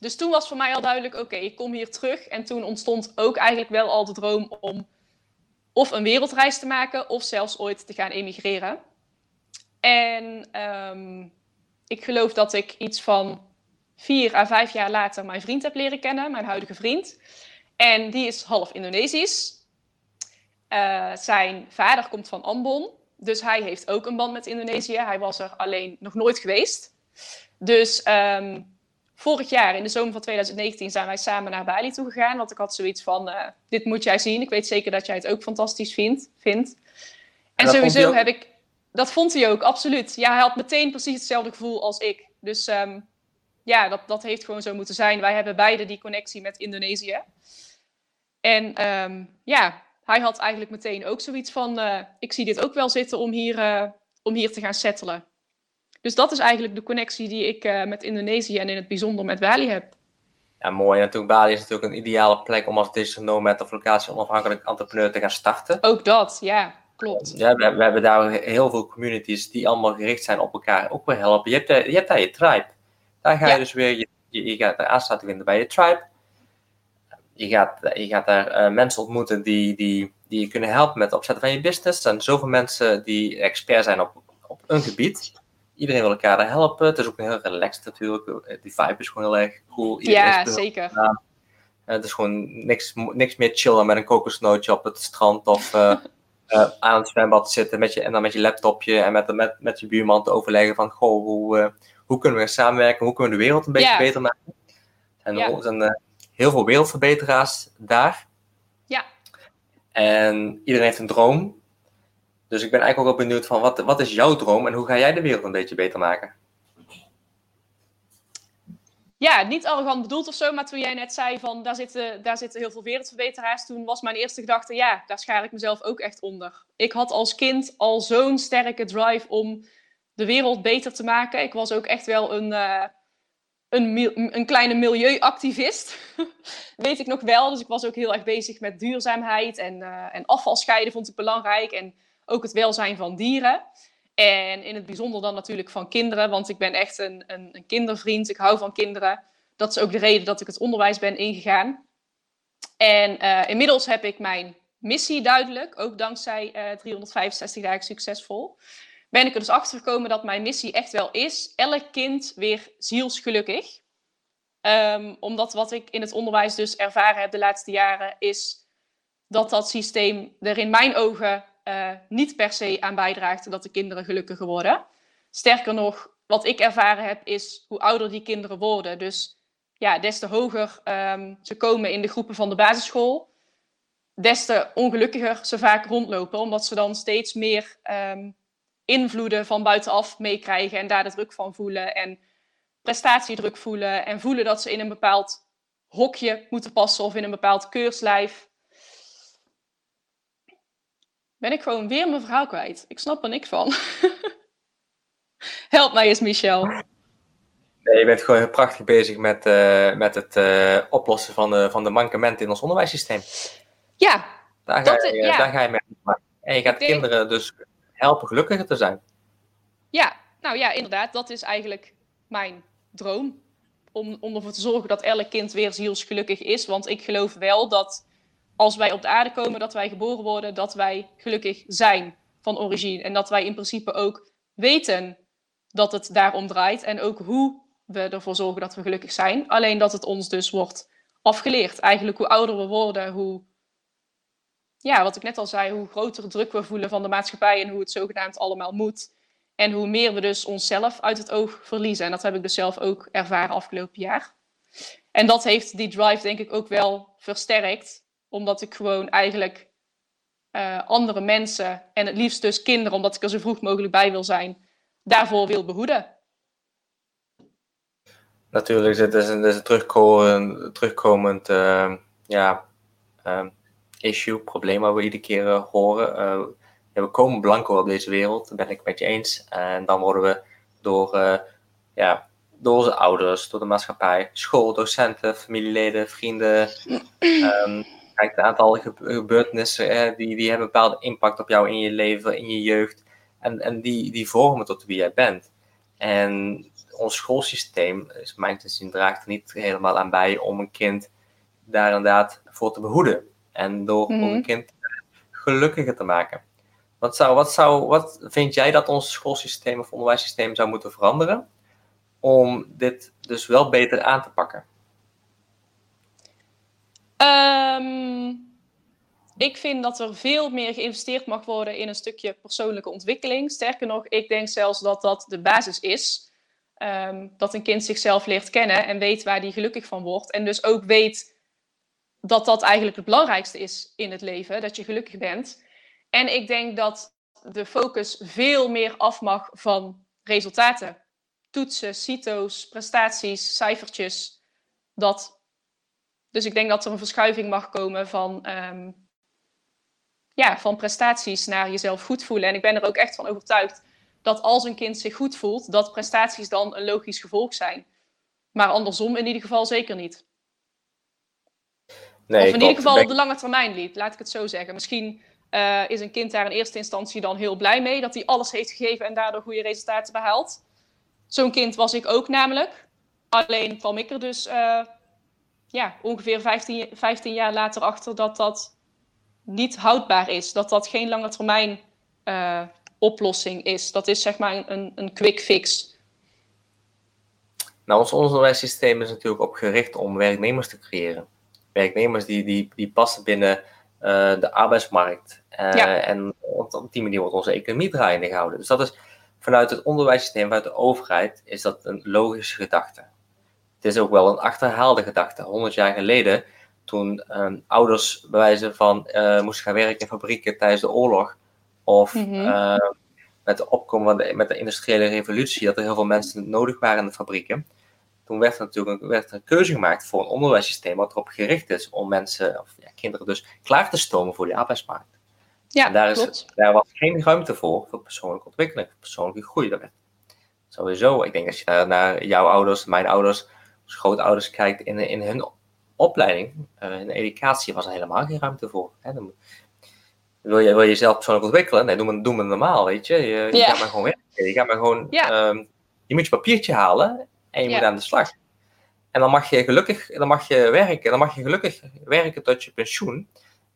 Dus toen was voor mij al duidelijk, oké, ik kom hier terug. En toen ontstond ook eigenlijk wel al de droom om of een wereldreis te maken of zelfs ooit te gaan emigreren. En um, ik geloof dat ik iets van vier à vijf jaar later mijn vriend heb leren kennen, mijn huidige vriend. En die is half Indonesisch. Uh, zijn vader komt van Ambon. Dus hij heeft ook een band met Indonesië. Hij was er alleen nog nooit geweest. Dus um, vorig jaar, in de zomer van 2019, zijn wij samen naar Bali toe gegaan. Want ik had zoiets van, uh, dit moet jij zien. Ik weet zeker dat jij het ook fantastisch vindt. vindt. En, en sowieso heb ik... Dat vond hij ook, absoluut. Ja, hij had meteen precies hetzelfde gevoel als ik. Dus um, ja, dat, dat heeft gewoon zo moeten zijn. Wij hebben beide die connectie met Indonesië. En um, ja, hij had eigenlijk meteen ook zoiets van: uh, ik zie dit ook wel zitten om hier, uh, om hier te gaan settelen. Dus dat is eigenlijk de connectie die ik uh, met Indonesië en in het bijzonder met Bali heb. Ja, mooi. En natuurlijk, Bali is natuurlijk een ideale plek om als digital nomad of locatie onafhankelijk entrepreneur te gaan starten. Ook dat, ja, klopt. Ja, we, we, hebben daar heel veel communities die allemaal gericht zijn op elkaar ook weer helpen. Je hebt, je hebt daar je tribe. Daar ga je ja. dus weer, je, je, je gaat aansluiting vinden bij je tribe je gaat, je gaat daar uh, mensen ontmoeten die, die, die je kunnen helpen met het opzetten van je business. Er zijn zoveel mensen die expert zijn op, op een gebied. Iedereen wil elkaar daar helpen. Het is ook heel relaxed natuurlijk. Die vibe is gewoon heel erg cool. Iedereen ja, zeker. Uh, het is gewoon niks, niks meer chillen met een kokosnootje op het strand of uh, aan het zwembad zitten met je, en dan met je laptopje en met, met, met je buurman te overleggen van goh, hoe, hoe kunnen we samenwerken, hoe kunnen we de wereld een beetje beter maken. En ja. zijn heel veel wereldverbeteraars daar. Ja. En iedereen heeft een droom. Dus ik ben eigenlijk ook wel benieuwd van wat, wat is jouw droom en hoe ga jij de wereld een beetje beter maken? Ja, niet arrogant bedoeld of zo, maar toen jij net zei van daar zitten, daar zitten heel veel wereldverbeteraars, toen was mijn eerste gedachte, ja, daar schaar ik mezelf ook echt onder. Ik had als kind al zo'n sterke drive om de wereld beter te maken. Ik was ook echt wel een, uh, een, een kleine milieuactivist. Weet ik nog wel. Dus ik was ook heel erg bezig met duurzaamheid en, uh, en afvalscheiden vond ik belangrijk. En ook het welzijn van dieren. En in het bijzonder dan natuurlijk van kinderen, want ik ben echt een, een, een kindervriend. Ik hou van kinderen. Dat is ook de reden dat ik het onderwijs ben ingegaan. En uh, inmiddels heb ik mijn missie duidelijk, ook dankzij uh, 365 dagen succesvol ben ik er dus achter gekomen dat mijn missie echt wel is: elk kind weer zielsgelukkig. Um, omdat wat ik in het onderwijs dus ervaren heb de laatste jaren, is dat dat systeem er in mijn ogen uh, niet per se aan bijdraagt dat de kinderen gelukkiger worden. Sterker nog, wat ik ervaren heb, is hoe ouder die kinderen worden. Dus ja, des te hoger um, ze komen in de groepen van de basisschool, des te ongelukkiger ze vaak rondlopen, omdat ze dan steeds meer um, invloeden van buitenaf meekrijgen en daar de druk van voelen. En prestatiedruk voelen en voelen dat ze in een bepaald hokje moeten passen of in een bepaald keurslijf. Ben ik gewoon weer mijn verhaal kwijt. Ik snap er niks van. Help mij eens, Michel. Nee, je bent gewoon heel prachtig bezig met, uh, met het uh, oplossen van de, van de mankementen in ons onderwijssysteem. Ja. Daar ga, je, ja. daar ga je mee En je gaat kinderen dus helpen gelukkiger te zijn. Ja, nou ja, inderdaad. Dat is eigenlijk mijn droom. Om, om ervoor te zorgen dat elk kind weer zielsgelukkig is. Want ik geloof wel dat als wij op de aarde komen, dat wij geboren worden, dat wij gelukkig zijn van origine. En dat wij in principe ook weten dat het daarom draait. En ook hoe we ervoor zorgen dat we gelukkig zijn. Alleen dat het ons dus wordt afgeleerd. Eigenlijk hoe ouder we worden, hoe, ja, wat ik net al zei, hoe grotere druk we voelen van de maatschappij en hoe het zogenaamd allemaal moet. En hoe meer we dus onszelf uit het oog verliezen. En dat heb ik dus zelf ook ervaren afgelopen jaar. En dat heeft die drive denk ik ook wel versterkt. Omdat ik gewoon eigenlijk uh, andere mensen en het liefst dus kinderen, omdat ik er zo vroeg mogelijk bij wil zijn, daarvoor wil behoeden. Natuurlijk, het is een, terugkomend, uh, ja, uh, issue, probleem waar we iedere keer uh, horen. Eh, we komen blanco op deze wereld, dat ben ik met je eens. En dan worden we door, ja, door onze ouders, door de maatschappij, school, docenten, familieleden, vrienden. Um, kijk, het aantal gebeurtenissen die, die hebben een bepaalde impact op jou in je leven, in je jeugd. En, en die, die vormen tot wie jij bent. En ons schoolsysteem, is mijn te zien, draagt er niet helemaal aan bij om een kind daar inderdaad voor te behoeden. En door mm een kind gelukkiger te maken. Wat, zou, wat, zou, wat vind jij dat ons schoolsysteem of onderwijssysteem zou moeten veranderen om dit dus wel beter aan te pakken? Ehm, ik vind dat er veel meer geïnvesteerd mag worden in een stukje persoonlijke ontwikkeling. Sterker nog, ik denk zelfs dat dat de basis is. Ehm, dat een kind zichzelf leert kennen en weet waar hij gelukkig van wordt. En dus ook weet dat dat eigenlijk het belangrijkste is in het leven, dat je gelukkig bent. En ik denk dat de focus veel meer af mag van resultaten. Toetsen, CITO's, prestaties, cijfertjes. Dat. Dus ik denk dat er een verschuiving mag komen van, ehm, ja, van prestaties naar jezelf goed voelen. En ik ben er ook echt van overtuigd dat als een kind zich goed voelt, dat prestaties dan een logisch gevolg zijn. Maar andersom in ieder geval zeker niet. Nee, of in ieder geval op de lange termijn niet, laat ik het zo zeggen. Misschien uh, is een kind daar in eerste instantie dan heel blij mee dat hij alles heeft gegeven en daardoor goede resultaten behaalt. Zo'n kind was ik ook namelijk. Alleen kwam ik er dus uh, ja, ongeveer 15, 15 jaar later achter dat dat niet houdbaar is. Dat dat geen lange termijn uh, oplossing is. Dat is zeg maar een, een quick fix. Nou, ons onderwijssysteem is natuurlijk op gericht om werknemers te creëren. Werknemers die, die, die passen binnen uh, de arbeidsmarkt. Uh, En op die manier wordt onze economie draaiende gehouden. Dus dat is vanuit het onderwijssysteem, vanuit de overheid, is dat een logische gedachte. Het is ook wel een achterhaalde gedachte. 100 jaar geleden, toen um, ouders bewijzen van uh, moesten gaan werken in fabrieken tijdens de oorlog, of mm -hmm. met de opkomst van de, met de industriële revolutie, dat er heel veel mensen nodig waren in de fabrieken. Toen werd er natuurlijk een, werd er een keuze gemaakt voor een onderwijssysteem wat erop gericht is om mensen, of ja, kinderen dus, klaar te stomen voor die arbeidsmarkt. Ja, en daar, is, daar was geen ruimte voor, voor persoonlijke ontwikkeling, voor persoonlijke groei. Dat werd sowieso, ik denk als je naar jouw ouders, mijn ouders, schootouders kijkt in, in hun opleiding, uh, in educatie, was er helemaal geen ruimte voor. Hè. Dan, wil je, wil je jezelf persoonlijk ontwikkelen? Nee, doe me, doe normaal, weet je. Je, je gaat maar gewoon werken. Je gaat maar gewoon... Ehm, je moet je papiertje halen en je moet aan de slag. En dan mag je gelukkig, dan mag je werken. Dan mag je gelukkig werken tot je pensioen.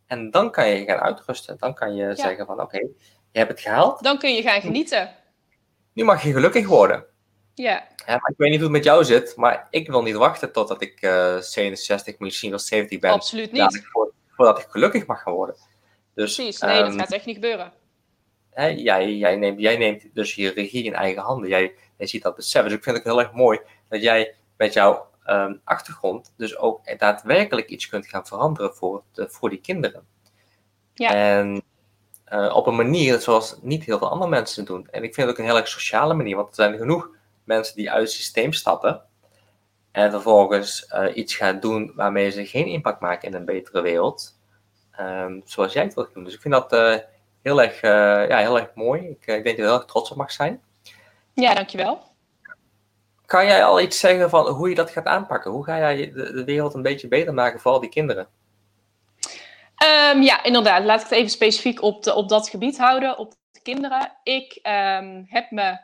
En dan kan je gaan uitrusten. Dan kan je zeggen van, oké, je hebt het gehaald. Dan kun je gaan genieten. Nu mag je gelukkig worden. Ja. ja maar ik weet niet hoe het met jou zit, maar ik wil niet wachten totdat ik uh, 67, misschien wel 70 ben. Absoluut niet. voordat ik gelukkig mag gaan worden. Dus, Precies, nee, dat ehm, gaat echt niet gebeuren. Hè, jij, jij, neemt, jij neemt dus je regie in eigen handen. Jij, jij ziet dat besef. Dus ik vind het heel erg mooi dat jij met jouw um, achtergrond dus ook daadwerkelijk iets kunt gaan veranderen voor, de, voor die kinderen. Ja. En uh, op een manier zoals niet heel veel andere mensen doen. En ik vind het ook een heel erg sociale manier, want er zijn genoeg mensen die uit het systeem stappen en vervolgens uh, iets gaan doen waarmee ze geen impact maken in een betere wereld, um, zoals jij het wilt doen. Dus ik vind dat uh, heel, erg, uh, ja, heel erg mooi. Ik, ik denk dat je er heel erg trots op mag zijn. Ja, dankjewel. Kan jij al iets zeggen van hoe je dat gaat aanpakken? Hoe ga jij de, de wereld een beetje beter maken voor al die kinderen? Um, ja, inderdaad. Laat ik het even specifiek op, de, op dat gebied houden, op de kinderen. Ik um, heb me,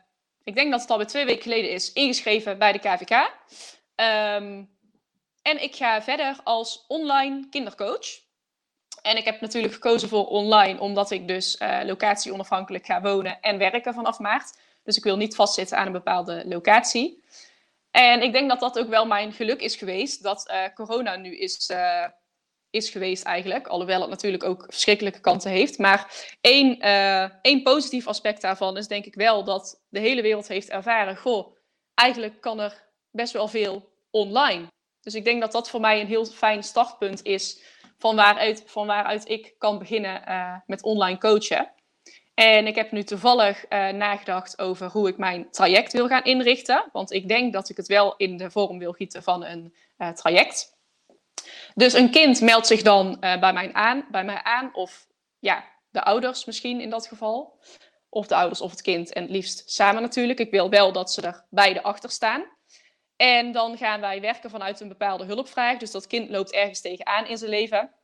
ik denk dat het alweer twee weken geleden is, ingeschreven bij de KVK. Ehm, en ik ga verder als online kindercoach. En ik heb natuurlijk gekozen voor online, omdat ik dus uh, locatie onafhankelijk ga wonen en werken vanaf maart. Dus ik wil niet vastzitten aan een bepaalde locatie. En ik denk dat dat ook wel mijn geluk is geweest, dat uh, corona nu is, uh, is geweest eigenlijk. Alhoewel het natuurlijk ook verschrikkelijke kanten heeft. Maar één, uh, één positief aspect daarvan is denk ik wel dat de hele wereld heeft ervaren, goh, eigenlijk kan er best wel veel online. Dus ik denk dat dat voor mij een heel fijn startpunt is van waaruit, ik kan beginnen met online coachen. En ik heb nu toevallig uh, nagedacht over hoe ik mijn traject wil gaan inrichten. Want ik denk dat ik het wel in de vorm wil gieten van een traject. Dus een kind meldt zich dan uh, bij, mij aan, bij mij aan, of ja, de ouders misschien in dat geval. Of de ouders of het kind, en het liefst samen natuurlijk. Ik wil wel dat ze er beide achter staan. En dan gaan wij werken vanuit een bepaalde hulpvraag. Dus dat kind loopt ergens tegenaan in zijn leven.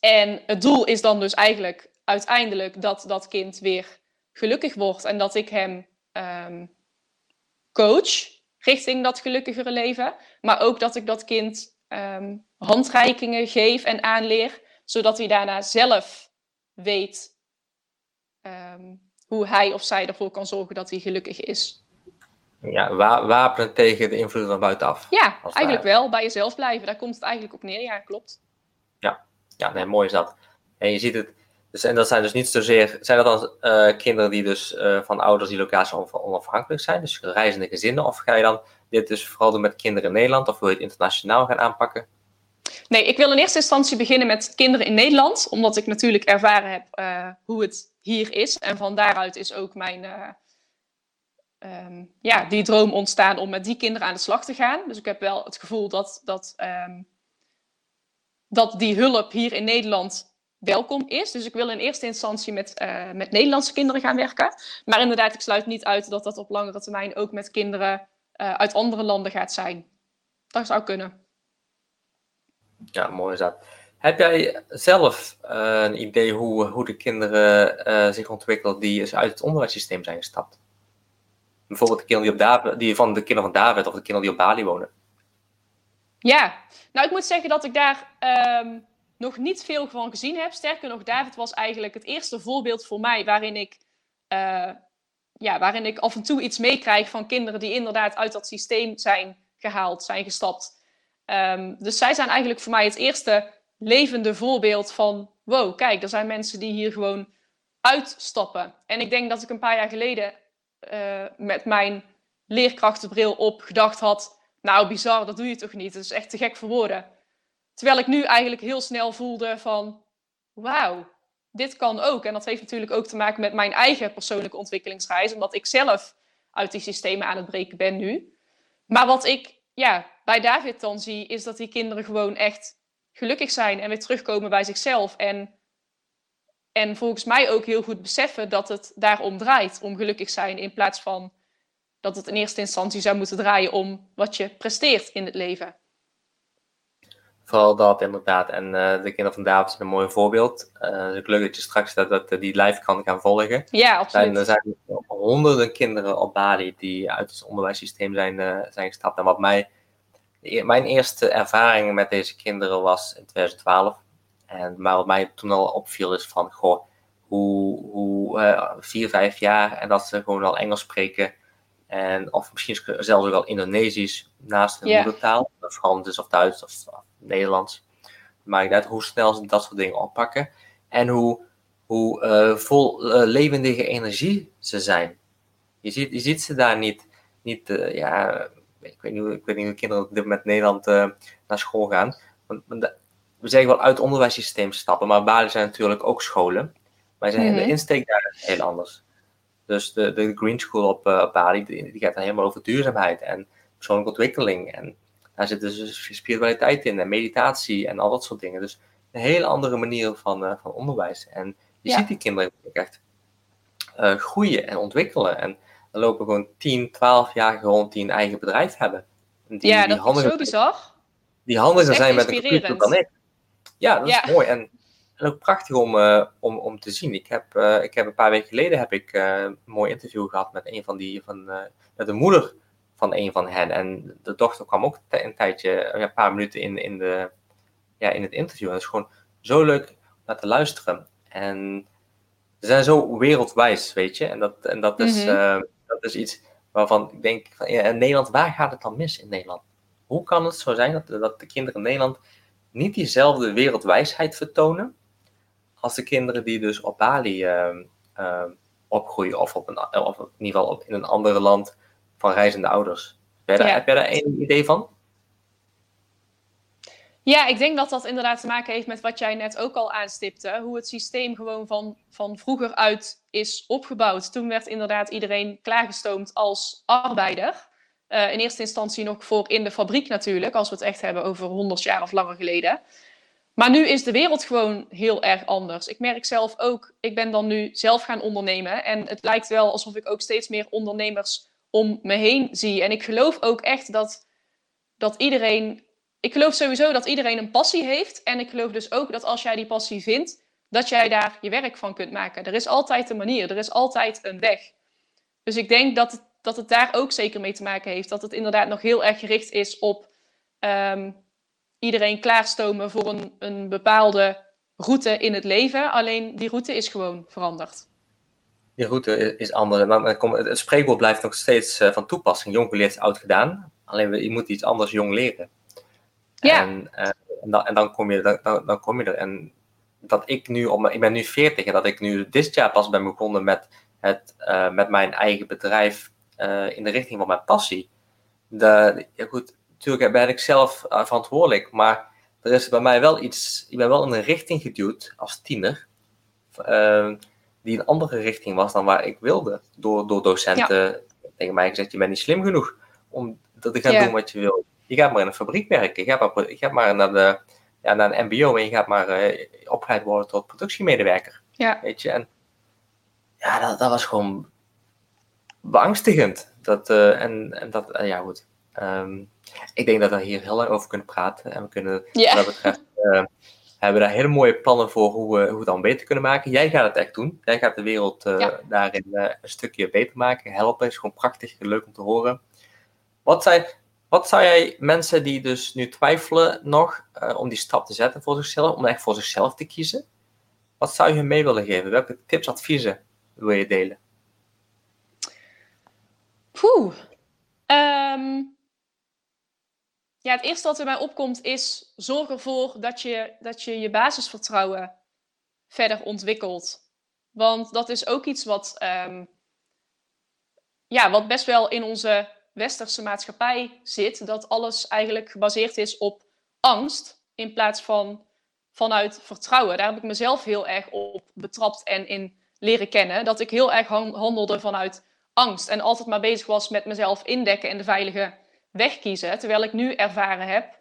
En het doel is dan dus eigenlijk uiteindelijk dat dat kind weer gelukkig wordt en dat ik hem um, coach richting dat gelukkigere leven. Maar ook dat ik dat kind um, handreikingen geef en aanleer, zodat hij daarna zelf weet um, hoe hij of zij ervoor kan zorgen dat hij gelukkig is. Ja, wapenen tegen de invloed van buitenaf. Ja, eigenlijk wel. Bij jezelf blijven. Daar komt het eigenlijk op neer. Ja, klopt. Ja, ja nee, mooi is dat. En je ziet het, dus, en dat zijn dus niet zozeer, zijn dat dan uh, kinderen die dus uh, van ouders die locatie onafhankelijk zijn, dus reizende gezinnen, of ga je dan dit dus vooral doen met kinderen in Nederland, of wil je het internationaal gaan aanpakken? Nee, ik wil in eerste instantie beginnen met kinderen in Nederland, omdat ik natuurlijk ervaren heb uh, hoe het hier is. En van daaruit is ook mijn, um, ja, die droom ontstaan om met die kinderen aan de slag te gaan. Dus ik heb wel het gevoel dat, dat, um, dat die hulp hier in Nederland welkom is. Dus ik wil in eerste instantie met, uh, met Nederlandse kinderen gaan werken. Maar inderdaad, ik sluit niet uit dat dat op langere termijn ook met kinderen uh, uit andere landen gaat zijn. Dat zou kunnen. Ja, mooi is dat. Heb jij zelf uh, een idee hoe, hoe de kinderen zich ontwikkelen die uit het onderwijssysteem zijn gestapt? Bijvoorbeeld de kinderen die, op David, die van de kinderen van David of de kinderen die op Bali wonen. Ja, nou ik moet zeggen dat ik daar um, nog niet veel van gezien heb. Sterker nog, David was eigenlijk het eerste voorbeeld voor mij waarin ik, uh, ja, waarin ik af en toe iets meekrijg van kinderen die inderdaad uit dat systeem zijn gehaald, zijn gestapt. Um, dus zij zijn eigenlijk voor mij het eerste levende voorbeeld van: wow, kijk, er zijn mensen die hier gewoon uitstappen. En ik denk dat ik een paar jaar geleden uh, met mijn leerkrachtenbril op gedacht had: nou, bizar, dat doe je toch niet? Dat is echt te gek voor woorden. Terwijl ik nu eigenlijk heel snel voelde van, wauw, dit kan ook. En dat heeft natuurlijk ook te maken met mijn eigen persoonlijke ontwikkelingsreis, omdat ik zelf uit die systemen aan het breken ben nu. Maar wat ik ja, bij David dan zie, is dat die kinderen gewoon echt gelukkig zijn en weer terugkomen bij zichzelf. En, en volgens mij ook heel goed beseffen dat het daarom draait, om gelukkig zijn, in plaats van dat het in eerste instantie zou moeten draaien om wat je presteert in het leven. Vooral dat inderdaad. En uh, de kinderen van David zijn een mooi voorbeeld. Uh, ik leuk dat je straks dat, dat die live kan gaan volgen. Ja, absoluut. er zijn honderden kinderen op Bali die uit het onderwijssysteem zijn, uh, zijn gestapt. En wat mij, mijn eerste ervaring met deze kinderen was in 2012. En, maar wat mij toen al opviel is van, goh, hoe, hoe vier, vijf jaar en dat ze gewoon al Engels spreken. En, of misschien zelfs ook al Indonesisch naast hun yeah. moedertaal. Frans of Duits of, of Nederlands. Maakt uit hoe snel ze dat soort dingen oppakken. En hoe, hoe uh, vol uh, levendige energie ze zijn. Je ziet, je ziet ze daar niet, niet uh, ja, ik weet, niet, ik weet niet hoe kinderen op dit moment Nederland naar school gaan. Want, we zeggen wel uit het onderwijssysteem stappen, maar Bali zijn natuurlijk ook scholen. Maar zijn de insteek daar heel anders. Dus de, de Green School op, op Bali, die, die, gaat dan helemaal over duurzaamheid en persoonlijke ontwikkeling. En daar zit dus spiritualiteit in en meditatie en al dat soort dingen. Dus een hele andere manier van, uh, van onderwijs. En je ziet die kinderen echt uh, groeien en ontwikkelen. En dan lopen gewoon 10, 12 jaar rond die een eigen bedrijf hebben. Die, ja, dat is zo bizar. Die handiger zijn met een computer dan ik. Ja, dat is mooi. En, en ook prachtig om, uh, om, om te zien. Ik heb, ik heb een paar weken geleden heb ik, een mooi interview gehad met een van die, van, met de moeder van een van hen. En de dochter kwam ook een tijdje, een paar minuten in, in, de, ja, in het interview. En het is gewoon zo leuk om naar te luisteren. En ze zijn zo wereldwijs, weet je. En dat, en dat, is, mm dat is iets waarvan ik denk, van, ja, in Nederland, waar gaat het dan mis in Nederland? Hoe kan het zo zijn dat, dat de kinderen in Nederland niet diezelfde wereldwijsheid vertonen als de kinderen die dus op Bali uh, uh, opgroeien of, op een, of in ieder geval op, in een andere land van reizende ouders. Heb jij, heb jij daar een idee van? Ja, ik denk dat dat inderdaad te maken heeft met wat jij net ook al aanstipte. Hoe het systeem gewoon van, van vroeger uit is opgebouwd. Toen werd inderdaad iedereen klaargestoomd als arbeider. Uh, in eerste instantie nog voor in de fabriek natuurlijk, als we het echt hebben over 100 jaar of langer geleden. Maar nu is de wereld gewoon heel erg anders. Ik merk zelf ook, ik ben dan nu zelf gaan ondernemen. En het lijkt wel alsof ik ook steeds meer ondernemers om me heen zie. En ik geloof ook echt dat, dat iedereen. Ik geloof sowieso dat iedereen een passie heeft. En ik geloof dus ook dat als jij die passie vindt, dat jij daar je werk van kunt maken. Er is altijd een manier, er is altijd een weg. Dus ik denk dat het, dat het daar ook zeker mee te maken heeft. Dat het inderdaad nog heel erg gericht is op um, iedereen klaarstomen voor een, een bepaalde route in het leven. Alleen die route is gewoon veranderd. Die route is anders. Maar het spreekwoord blijft nog steeds eh, van toepassing. Jong geleerd, oud gedaan. Alleen je moet iets anders jong leren. Ja. En, uh, en, dan, en dan, kom je, dan, dan kom je er. En dat ik nu, op, ik ben nu 40 en dat ik nu dit jaar pas ben begonnen met, het, uh, met mijn eigen bedrijf uh, in de richting van mijn passie. De, ja goed, natuurlijk ben ik zelf verantwoordelijk, maar er is bij mij wel iets, ik ben wel in een richting geduwd als tiener, uh, die een andere richting was dan waar ik wilde. Door, door docenten ja. tegen mij gezegd, je bent niet slim genoeg om te gaan ja. doen wat je wil. Je gaat maar in een fabriek werken, je gaat maar, je gaat maar naar de ja, naar een MBO en je gaat maar uh, opgeleid worden tot productiemedewerker. Ja. Weet je, en ja, dat, dat was gewoon beangstigend. Dat, uh, en, en dat, uh, ja goed. Um, ik denk dat we hier heel lang over kunnen praten. En we kunnen, yeah. wat dat betreft, hebben daar hele mooie plannen voor hoe we, hoe we het dan beter kunnen maken. Jij gaat het echt doen. Jij gaat de wereld ja. daarin een stukje beter maken, helpen. is gewoon prachtig en leuk om te horen. Wat zijn, wat zou jij mensen die dus nu twijfelen nog uh, om die stap te zetten voor zichzelf, om echt voor zichzelf te kiezen, wat zou je mee willen geven? Welke tips, adviezen wil je delen? Poeh. Um, ja, het eerste wat er mij opkomt is zorg ervoor dat je dat je, je basisvertrouwen verder ontwikkelt. Want dat is ook iets wat, um, ja, wat best wel in onze westerse maatschappij zit, dat alles eigenlijk gebaseerd is op angst in plaats van vanuit vertrouwen. Daar heb ik mezelf heel erg op betrapt en in leren kennen. Dat ik heel erg handelde vanuit angst en altijd maar bezig was met mezelf indekken en de veilige weg kiezen. Terwijl ik nu ervaren heb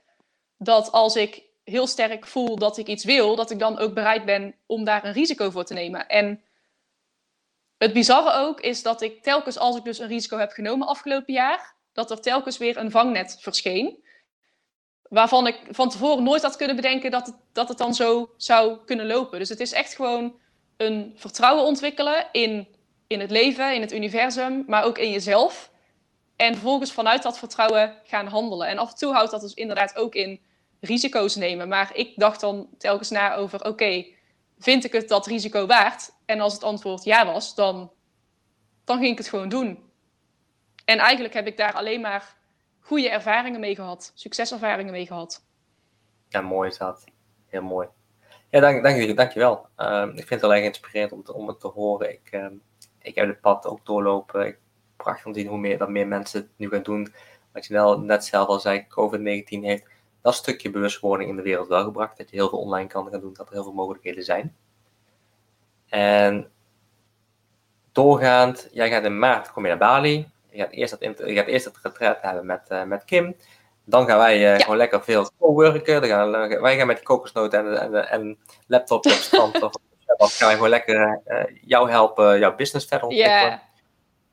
dat als ik heel sterk voel dat ik iets wil, dat ik dan ook bereid ben om daar een risico voor te nemen. En het bizarre ook is dat ik telkens als ik dus een risico heb genomen afgelopen jaar, dat er telkens weer een vangnet verscheen. Waarvan ik van tevoren nooit had kunnen bedenken dat het, dat het dan zo zou kunnen lopen. Dus het is echt gewoon een vertrouwen ontwikkelen in, in het leven, in het universum, maar ook in jezelf. En vervolgens vanuit dat vertrouwen gaan handelen. En af en toe houdt dat dus inderdaad ook in risico's nemen. Maar ik dacht dan telkens na over: oké, vind ik het dat risico waard? En als het antwoord ja was, dan, dan ging ik het gewoon doen. En eigenlijk heb ik daar alleen maar goede ervaringen mee gehad, succeservaringen mee gehad. Ja, mooi is dat. Heel mooi. Ja, dank, dank, dank je wel. Uh, ik vind het heel erg inspirerend om, om het te horen. Ik, uh, ik heb het pad ook doorlopen. Prachtig om te zien hoe meer, dat meer mensen het nu gaan doen. Wat je net zelf al zei, COVID-19 heeft dat stukje bewustwording in de wereld wel gebracht. Dat je heel veel online kan gaan doen, dat er heel veel mogelijkheden zijn. En doorgaand, jij gaat in maart kom je naar Bali. Je gaat eerst het, je gaat eerst het retreat hebben met, uh, met Kim. Dan gaan wij uh, gewoon lekker veel co-worken. Dan gaan, wij gaan met kokosnoten en, en, en laptop op stand. of, dan gaan wij gewoon lekker jou helpen, jouw business verder ontwikkelen. Ja.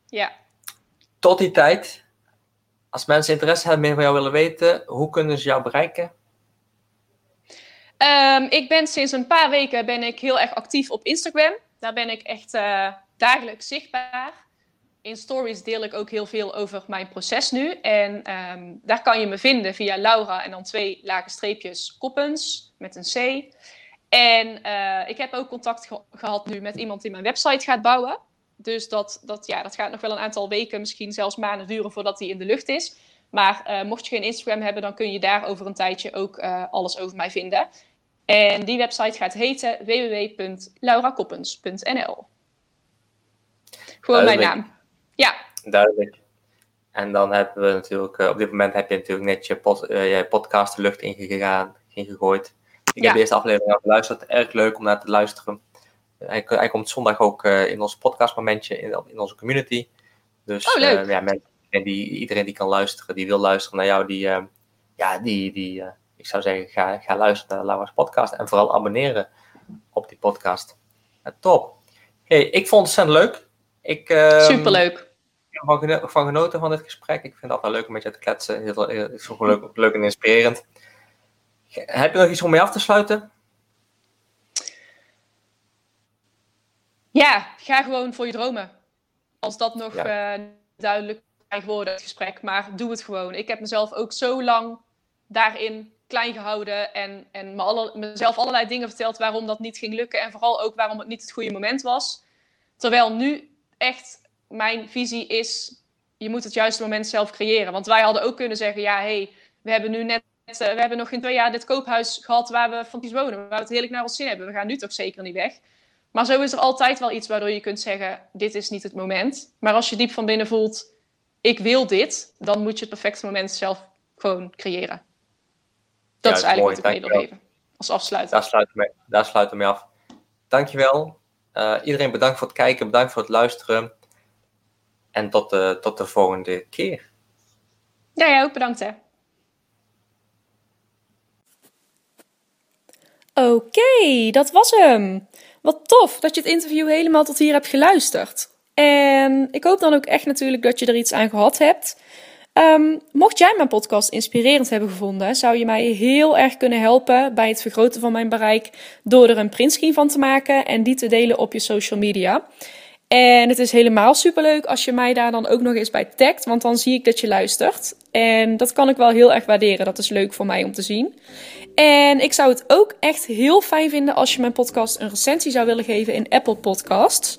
ja. Tot die tijd, als mensen interesse hebben, meer van jou willen weten, hoe kunnen ze jou bereiken? Um, ik ben sinds een paar weken ben ik heel erg actief op Instagram. Daar ben ik echt uh, dagelijks zichtbaar. In stories deel ik ook heel veel over mijn proces nu. En um, daar kan je me vinden via Laura en dan twee lage streepjes Koppens met een C. En uh, ik heb ook contact ge gehad nu met iemand die mijn website gaat bouwen. Dus dat, dat, ja, dat gaat nog wel een aantal weken, misschien zelfs maanden duren voordat die in de lucht is. Maar uh, mocht je geen Instagram hebben, dan kun je daar over een tijdje ook uh, alles over mij vinden. En die website gaat heten www.laurakoppens.nl. Gewoon mijn naam. Ja. Duidelijk. En dan hebben we natuurlijk, uh, op dit moment heb je natuurlijk net je, pod, je podcast de lucht ingegaan, ingegooid. Ik ja. heb de eerste aflevering al geluisterd. Erg leuk om naar te luisteren. Hij, hij komt zondag ook uh, in ons podcastmomentje in, in onze community. Dus oh, leuk. Uh, ja, mensen, die, iedereen die kan luisteren, die wil luisteren naar jou, die, uh, ja, die, die ik zou zeggen, ga, ga luisteren naar Laura's podcast en vooral abonneren op die podcast. top. Hey, ik vond het ontzettend leuk. Ik, ehm, Superleuk. Ik heb van, van genoten van dit gesprek. Ik vind het altijd leuk om met je te kletsen. Het is gewoon leuk, leuk en inspirerend. Heb je nog iets om mee af te sluiten? Ja, ga gewoon voor je dromen. Als dat nog ja. uh, duidelijk zijn geworden, het gesprek. Maar doe het gewoon. Ik heb mezelf ook zo lang daarin klein gehouden. En, en me alle, mezelf allerlei dingen verteld waarom dat niet ging lukken. En vooral ook waarom het niet het goede moment was. Terwijl nu echt mijn visie is, je moet het juiste moment zelf creëren. Want wij hadden ook kunnen zeggen, ja, hé, hey, we hebben nu net we hebben nog in twee jaar dit koophuis gehad waar we fantastisch wonen. Waar we het heerlijk naar ons zin hebben. We gaan nu toch zeker niet weg. Maar zo is er altijd wel iets waardoor je kunt zeggen: dit is niet het moment. Maar als je diep van binnen voelt: ik wil dit, dan moet je het perfecte moment zelf gewoon creëren. Dat ja, is eigenlijk mooi. wat ik mee wil geven. Als afsluiting. Daar sluiten we mee, daar sluiten we mee af. Dankjewel. Uh, iedereen bedankt voor het kijken, bedankt voor het luisteren. En tot de, tot de volgende keer. Ja, jij ook bedankt hè. Oké, okay, dat was hem. Wat tof dat je het interview helemaal tot hier hebt geluisterd. En ik hoop dan ook echt natuurlijk dat je er iets aan gehad hebt. Um, mocht jij mijn podcast inspirerend hebben gevonden, zou je mij heel erg kunnen helpen bij het vergroten van mijn bereik door er een printscreen van te maken en die te delen op je social media. En het is helemaal superleuk als je mij daar dan ook nog eens bij tagt, want dan zie ik dat je luistert. En dat kan ik wel heel erg waarderen. Dat is leuk voor mij om te zien. En ik zou het ook echt heel fijn vinden als je mijn podcast een recensie zou willen geven in Apple Podcasts.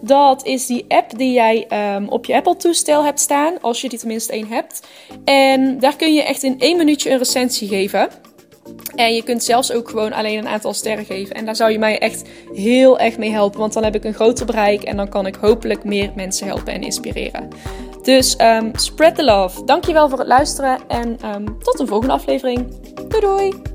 Dat is die app die jij um, op je Apple-toestel hebt staan, als je die tenminste één hebt. En daar kun je echt in één minuutje een recensie geven. En je kunt zelfs ook gewoon alleen een aantal sterren geven. En daar zou je mij echt heel erg mee helpen. Want dan heb ik een groter bereik en dan kan ik hopelijk meer mensen helpen en inspireren. Dus um, spread the love. Dankjewel voor het luisteren en um, tot een volgende aflevering. Doei doei!